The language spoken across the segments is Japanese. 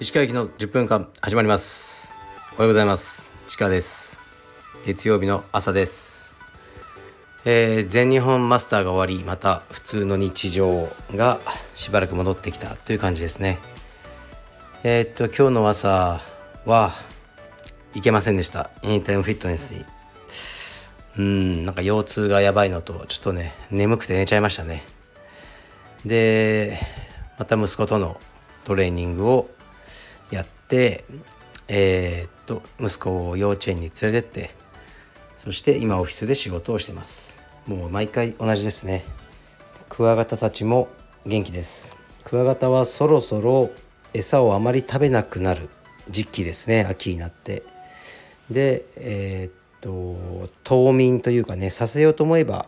石川行きの10分間始まります。おはようございます。鹿です。月曜日の朝です。えー、全日本マスターが終わりまた普通の日常がしばらく戻ってきたという感じですね。えー、っと今日の朝は行けませんでした。エニタイムフィットネスにうんなんか腰痛がやばいのとちょっとね眠くて寝ちゃいましたね。でまた息子とのトレーニングをやってえー、っと息子を幼稚園に連れてってそして今オフィスで仕事をしてます。もう毎回同じですね。クワガタたちも元気です。クワガタはそろそろ餌をあまり食べなくなる時期ですね秋になって。でえー、っと冬眠というかねさせようと思えば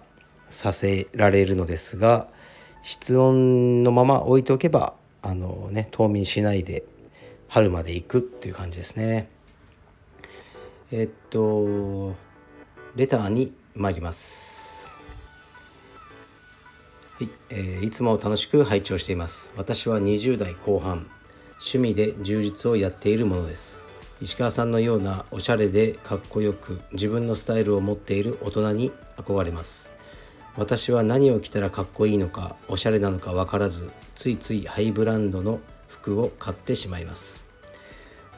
させられるのですが室温のまま置いておけばあのね冬眠しないで春まで行くっていう感じですね。えっとレターに参ります。はい、えー、いつも楽しく拝聴しています。私は20代後半趣味で充実をやっているものです。石川さんのようなおしゃれでかっこよく自分のスタイルを持っている大人に憧れます。私は何を着たらかっこいいのかおしゃれなのか分からずついついハイブランドの服を買ってしまいます。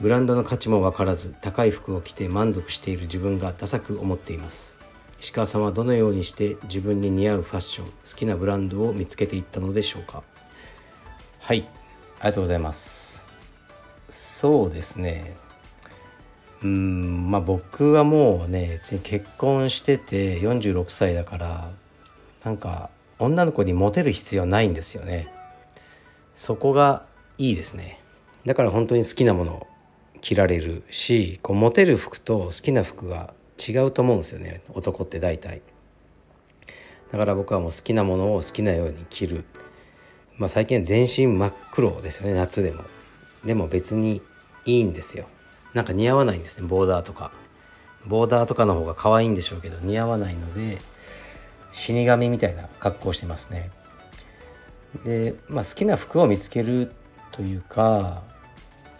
ブランドの価値も分からず高い服を着て満足している自分がダサく思っています。石川さんはどのようにして自分に似合うファッション好きなブランドを見つけていったのでしょうか？はいありがとうございます。そうですね。うんまあ僕はもうね別に結婚してて46歳だからなんか女の子にモテる必要ないんですよね。そこがいいですね。だから本当に好きなものを着られるしこうモテる服と好きな服が違うと思うんですよね。男って大体。だから僕はもう好きなものを好きなように着る。まあ最近は全身真っ黒ですよね夏でも。でも別にいいんですよ。なんか似合わないんですねボーダーとか。ボーダーとかの方が可愛いんでしょうけど似合わないので死神みたいな格好してますね。で、まあ、好きな服を見つけるというか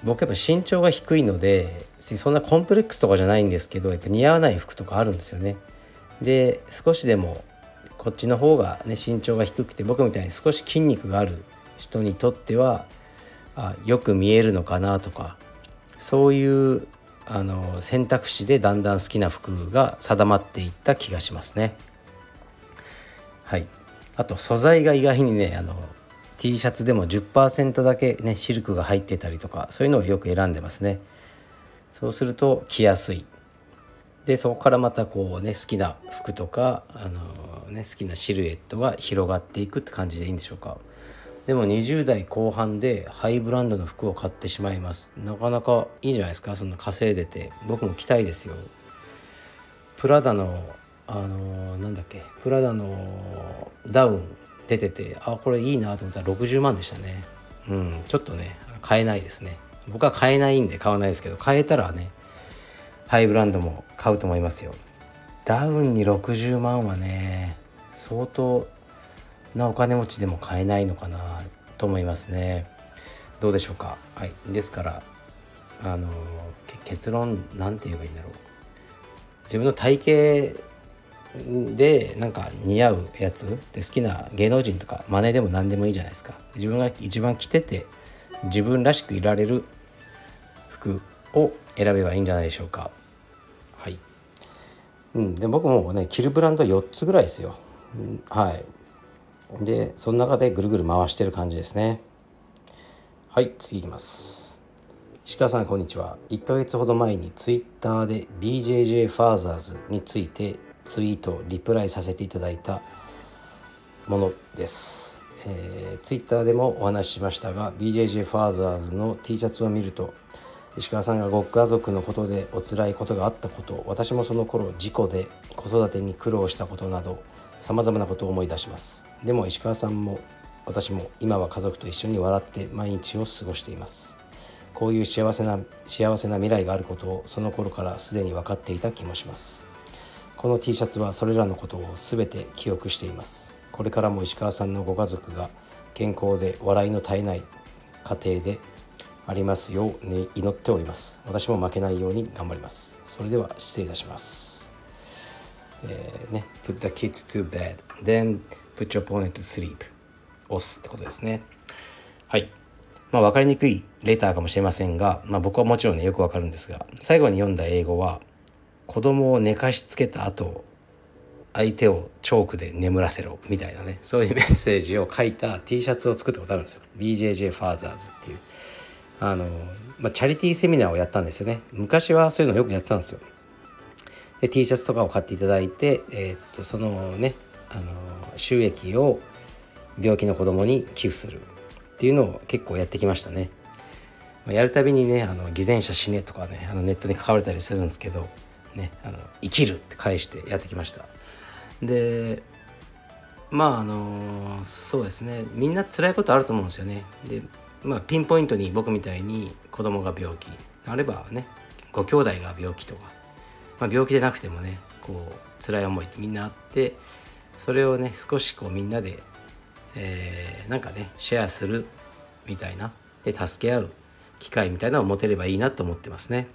僕やっぱ身長が低いのでそんなコンプレックスとかじゃないんですけどやっぱ似合わない服とかあるんですよね。で少しでもこっちの方がね身長が低くて僕みたいに少し筋肉がある人にとってはあよく見えるのかなとかそういうあの選択肢でだんだん好きな服が定まっていった気がしますね。はいあと素材が意外にねあの T シャツでも10%だけねシルクが入ってたりとかそういうのをよく選んでますね。そうすると着やすい。でそこからまたこうね好きな服とかあの、ね、好きなシルエットが広がっていくって感じでいいんでしょうか。でも20代後半でハイブランドの服を買ってしまいます。なかなかいいんじゃないですかそんな稼いでて。僕も着たいですよ。プラダのあのー、なんだっけプラダのダウン出ててあこれいいなと思ったら60万でしたね。うんちょっとね買えないですね。僕は買えないんで買わないですけど買えたらねハイブランドも買うと思いますよ。ダウンに60万はね相当なお金持ちでも買えないのかなと思いますね。どうでしょうか。はい。ですからあの結論なんて言えばいいんだろう。自分の体型でなんか似合うやつで好きな芸能人とか真似でも何でもいいじゃないですか。自分が一番着てて自分らしくいられる服を選べばいいんじゃないでしょうか。はい。うん。で僕もね着るブランド4つぐらいですよ、うん、はい。でその中でぐるぐる回してる感じですね。はい次いきます。石川さんこんにちは。1ヶ月ほど前にツイッターで BJJ ファーザーズについてツイートリプライさせていただいたものです、えー、ツイッターでもお話ししましたが BJJ ファーザーズの T シャツを見ると石川さんがご家族のことでお辛いことがあったこと私もその頃事故で子育てに苦労したことなどさまざまなことを思い出します。でも石川さんも私も今は家族と一緒に笑って毎日を過ごしています。こういう幸せな幸せな未来があることをその頃からすでに分かっていた気もします。この T シャツはそれらのことを全て記憶しています。これからも石川さんのご家族が健康で笑いの絶えない家庭でありますよう、ね、祈っております。私も負けないように頑張ります。それでは失礼いたします。えー、ね。Put the kids to bed. Then put your opponent to sleep. 押すってことですね。はい。まあ分かりにくいレターかもしれませんが、まあ、僕はもちろんねよくわかるんですが最後に読んだ英語は子供を寝かしつけた後相手をチョークで眠らせろみたいなね。そういうメッセージを書いた T シャツを作ったことあるんですよ。BJJ ファーザーズっていう。あの、まあ、チャリティーセミナーをやったんですよね。昔はそういうのよくやってたんですよ。で T シャツとかを買っていただいて、えー、っとそのねあの収益を病気の子供に寄付するっていうのを結構やってきましたね。やるたびにねあの偽善者死ねとかねあのネットに書かれたりするんですけどね、あの生きるって返してやってきました。でまああのそうですね。みんな辛いことあると思うんですよね。でまあピンポイントに僕みたいに子供が病気あればねご兄弟が病気とか、まあ、病気でなくてもねこう辛い思いってみんなあってそれをね少しこうみんなで、えー、なんかねシェアするみたいなで助け合う機会みたいなのを持てればいいなと思ってますね。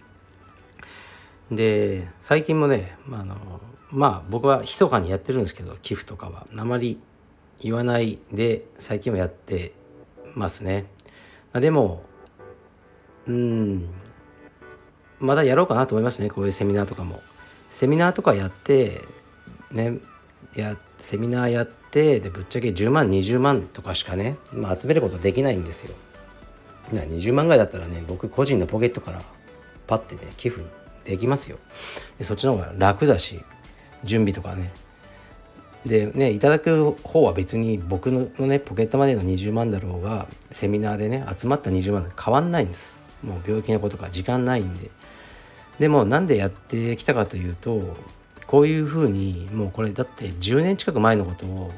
で最近もね、まあ、のまあ僕は密かにやってるんですけど寄付とかはあまり言わないで最近はやってますね。まあ、でもうんまだやろうかなと思いますねこういうセミナーとかも。セミナーとかやってねやっセミナーやってでぶっちゃけ10万20万とかしかね、まあ、集めることできないんですよ。20万ぐらいだったらね僕個人のポケットからパッてね寄付できますよ。でそっちの方が楽だし準備とかね。でねいただく方は別に僕のねポケットマネーの20万だろうがセミナーでね集まった20万変わんないんです。もう病気のことか時間ないんで。でもなんでやってきたかというとこういうふうにもうこれだって10年近く前のことを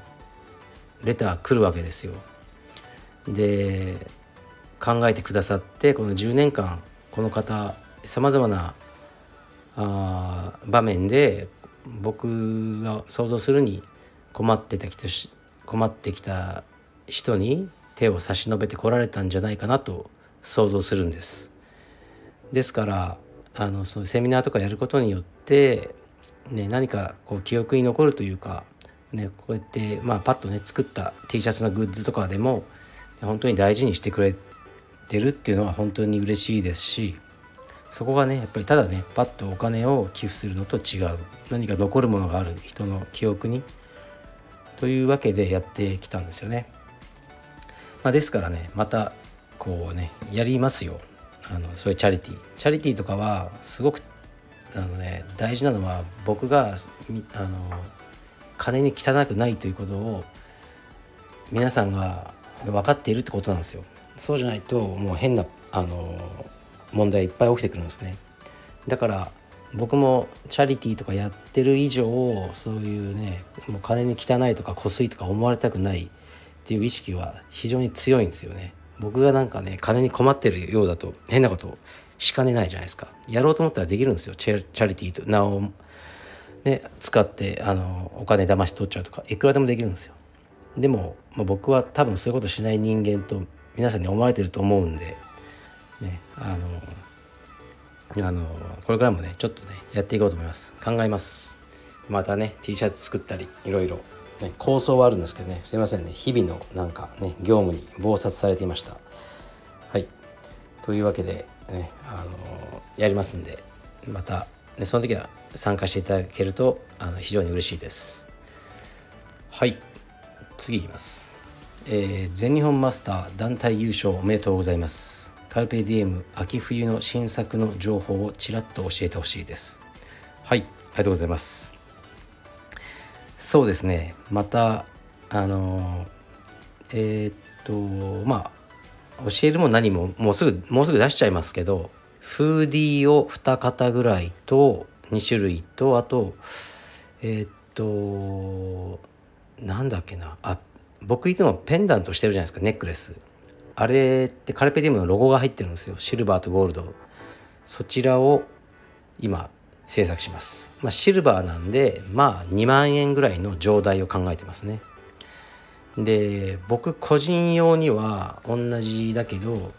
レター来るわけですよで考えてくださってこの10年間この方さまざまなあ場面で僕が想像するに困ってた人困ってきた人に手を差し伸べてこられたんじゃないかなと想像するんです。ですからあのそのセミナーとかやることによって、ね、何かこう記憶に残るというか、ね、こうやって、まあ、パッとね作った T シャツのグッズとかでも本当に大事にしてくれてるっていうのは本当に嬉しいですしそこがねやっぱりただねパッとお金を寄付するのと違う何か残るものがある人の記憶にというわけでやってきたんですよね。まあ、ですからねまたこうねやりますよあのそういうチャリティー。チャリティーとかはすごくあのね大事なのは僕があの金に汚くないということを皆さんが分かっているってことなんですよ。そうじゃないともう変なあの問題いっぱい起きてくるんですねだから僕もチャリティーとかやってる以上そういうねもう金に汚いとかこすいとか思われたくないっていう意識は非常に強いんですよね僕がなんかね金に困ってるようだと変なことしかねないじゃないですか。やろうと思ったらできるんですよ。チャリティーと。名をね使ってあのお金騙し取っちゃうとかいくらでもできるんですよ。でも、まあ、僕は多分そういうことしない人間と皆さんに思われてると思うんでねあのあのこれからもねちょっとねやっていこうと思います。考えます。またね T シャツ作ったりいろいろ、ね、構想はあるんですけどね。すいませんね。日々のなんかね業務に忙殺されていました。はい。というわけでねあのやりますんでまた、ね、その時は参加していただけるとあの非常に嬉しいです。はい次いきます。えー、全日本マスター団体優勝おめでとうございます。カルペディエム秋冬の新作の情報をちらっと教えてほしいです。はいありがとうございます。そうですねまたあのえー、っとまあ教えるも何ももうすぐもうすぐ出しちゃいますけどフーディーを2型ぐらいと2種類とあとえー、っとなんだっけな。あ僕いつもペンダントしてるじゃないですかネックレス。あれってカルペディウムのロゴが入ってるんですよ。シルバーとゴールド。そちらを今制作します、まあ、シルバーなんでまあ2万円ぐらいの上代を考えてますね。で僕個人用には同じだけど、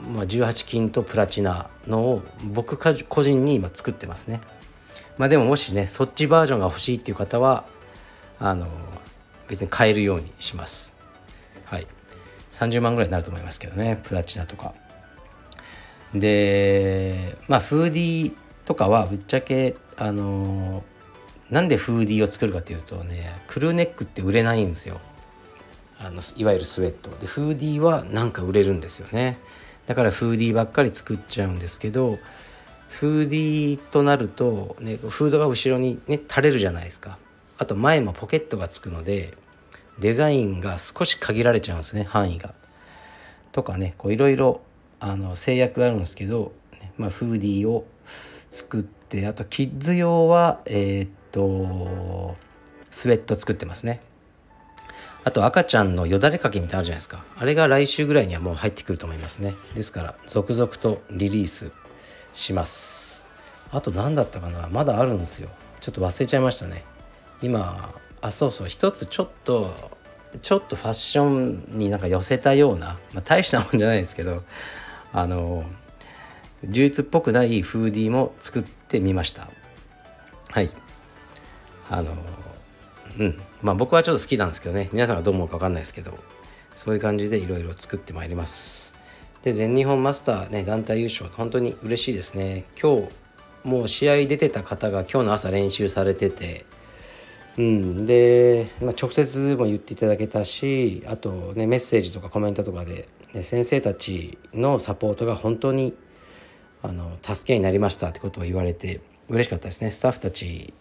まあ、18金とプラチナのを僕個人に今作ってますね。まあでももしねそっちバージョンが欲しいっていう方はあの別に買えるようにします。はい。30万ぐらいになると思いますけどねプラチナとか。でまあフーディーとかはぶっちゃけあのなんでフーディーを作るかっていうとねクルーネックって売れないんですよ。あのいわゆるスウェットでフーディーはなんか売れるんですよねだからフーディーばっかり作っちゃうんですけどフーディーとなると、ね、フードが後ろにね垂れるじゃないですかあと前もポケットがつくのでデザインが少し限られちゃうんですね範囲が。とかねいろいろ制約があるんですけど、まあ、フーディーを作ってあとキッズ用はえー、っとスウェット作ってますね。あと赤ちゃんのよだれかけみたいなのあるじゃないですか。あれが来週ぐらいにはもう入ってくると思いますね。ですから続々とリリースします。あと何だったかなまだあるんですよ。ちょっと忘れちゃいましたね。今あそうそう一つちょっとちょっとファッションになんか寄せたような、まあ、大したもんじゃないですけどあの充実っぽくないフーディーも作ってみましたはいあのうん。まあ僕はちょっと好きなんですけどね。皆さんがどう思うか分かんないですけど。そういう感じでいろいろ作ってまいります。で全日本マスターね団体優勝本当に嬉しいですね。今日もう試合出てた方が今日の朝練習されてて。うん、で、まあ、直接も言っていただけたしあとねメッセージとかコメントとかで、ね、先生たちのサポートが本当にあの助けになりましたってことを言われて嬉しかったですね。スタッフたち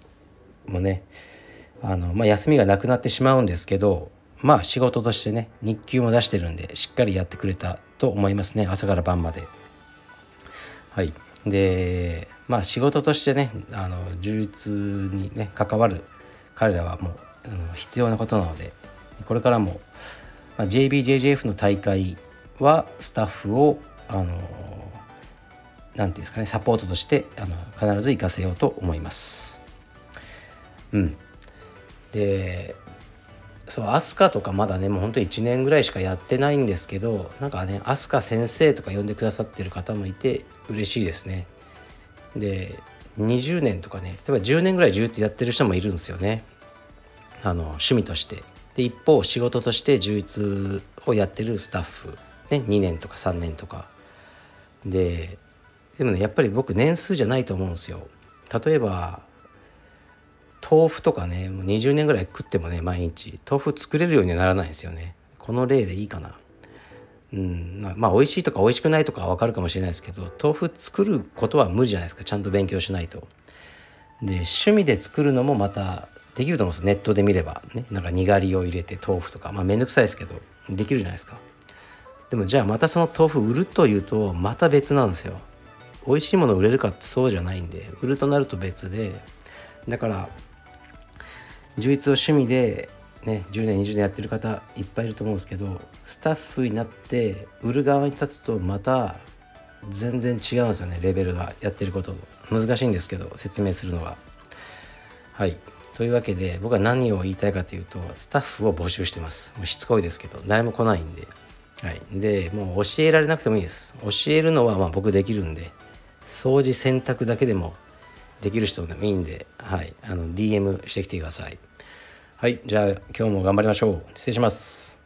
もね。あの、まあ、休みがなくなってしまうんですけどまあ仕事としてね日給も出してるんでしっかりやってくれたと思いますね朝から晩まで。はいでまあ仕事としてねあの充実にね関わる彼らはもう、うん、必要なことなのでこれからも、まあ、JBJJF の大会はスタッフをあの何て言うんですかねサポートとしてあの必ず行かせようと思います。うん、でそう飛鳥とかまだねもうほんと1年ぐらいしかやってないんですけどなんかね飛鳥先生とか呼んでくださってる方もいて嬉しいですね。で20年とかね例えば10年ぐらい充実やってる人もいるんですよね。あの趣味として。で一方仕事として充実をやってるスタッフ、ね、2年とか3年とか。ででもねやっぱり僕年数じゃないと思うんですよ。例えば豆腐とかねもう20年ぐらい食ってもね毎日豆腐作れるようにはならないんですよね。この例でいいかな。うんまあ美味しいとか美味しくないとかは分かるかもしれないですけど豆腐作ることは無理じゃないですか。ちゃんと勉強しないと。で趣味で作るのもまたできると思うんですネットで見れば。ねなんかにがりを入れて豆腐とか。まあ面倒くさいですけどできるじゃないですか。でもじゃあまたその豆腐売るというとまた別なんですよ。美味しいもの売れるかってそうじゃないんで売るとなると別で。だから充実を趣味でね、10年20年やってる方いっぱいいると思うんですけどスタッフになって売る側に立つとまた全然違うんですよねレベルがやってること難しいんですけど説明するのは。はいというわけで僕は何を言いたいかというとスタッフを募集してますもうしつこいですけど誰も来ないんで。はい、でもう教えられなくてもいいです教えるのはま僕できるんで掃除洗濯だけでもできる人でもいいんで、はい、あの DM してきてください。はいじゃあ今日も頑張りましょう。失礼します。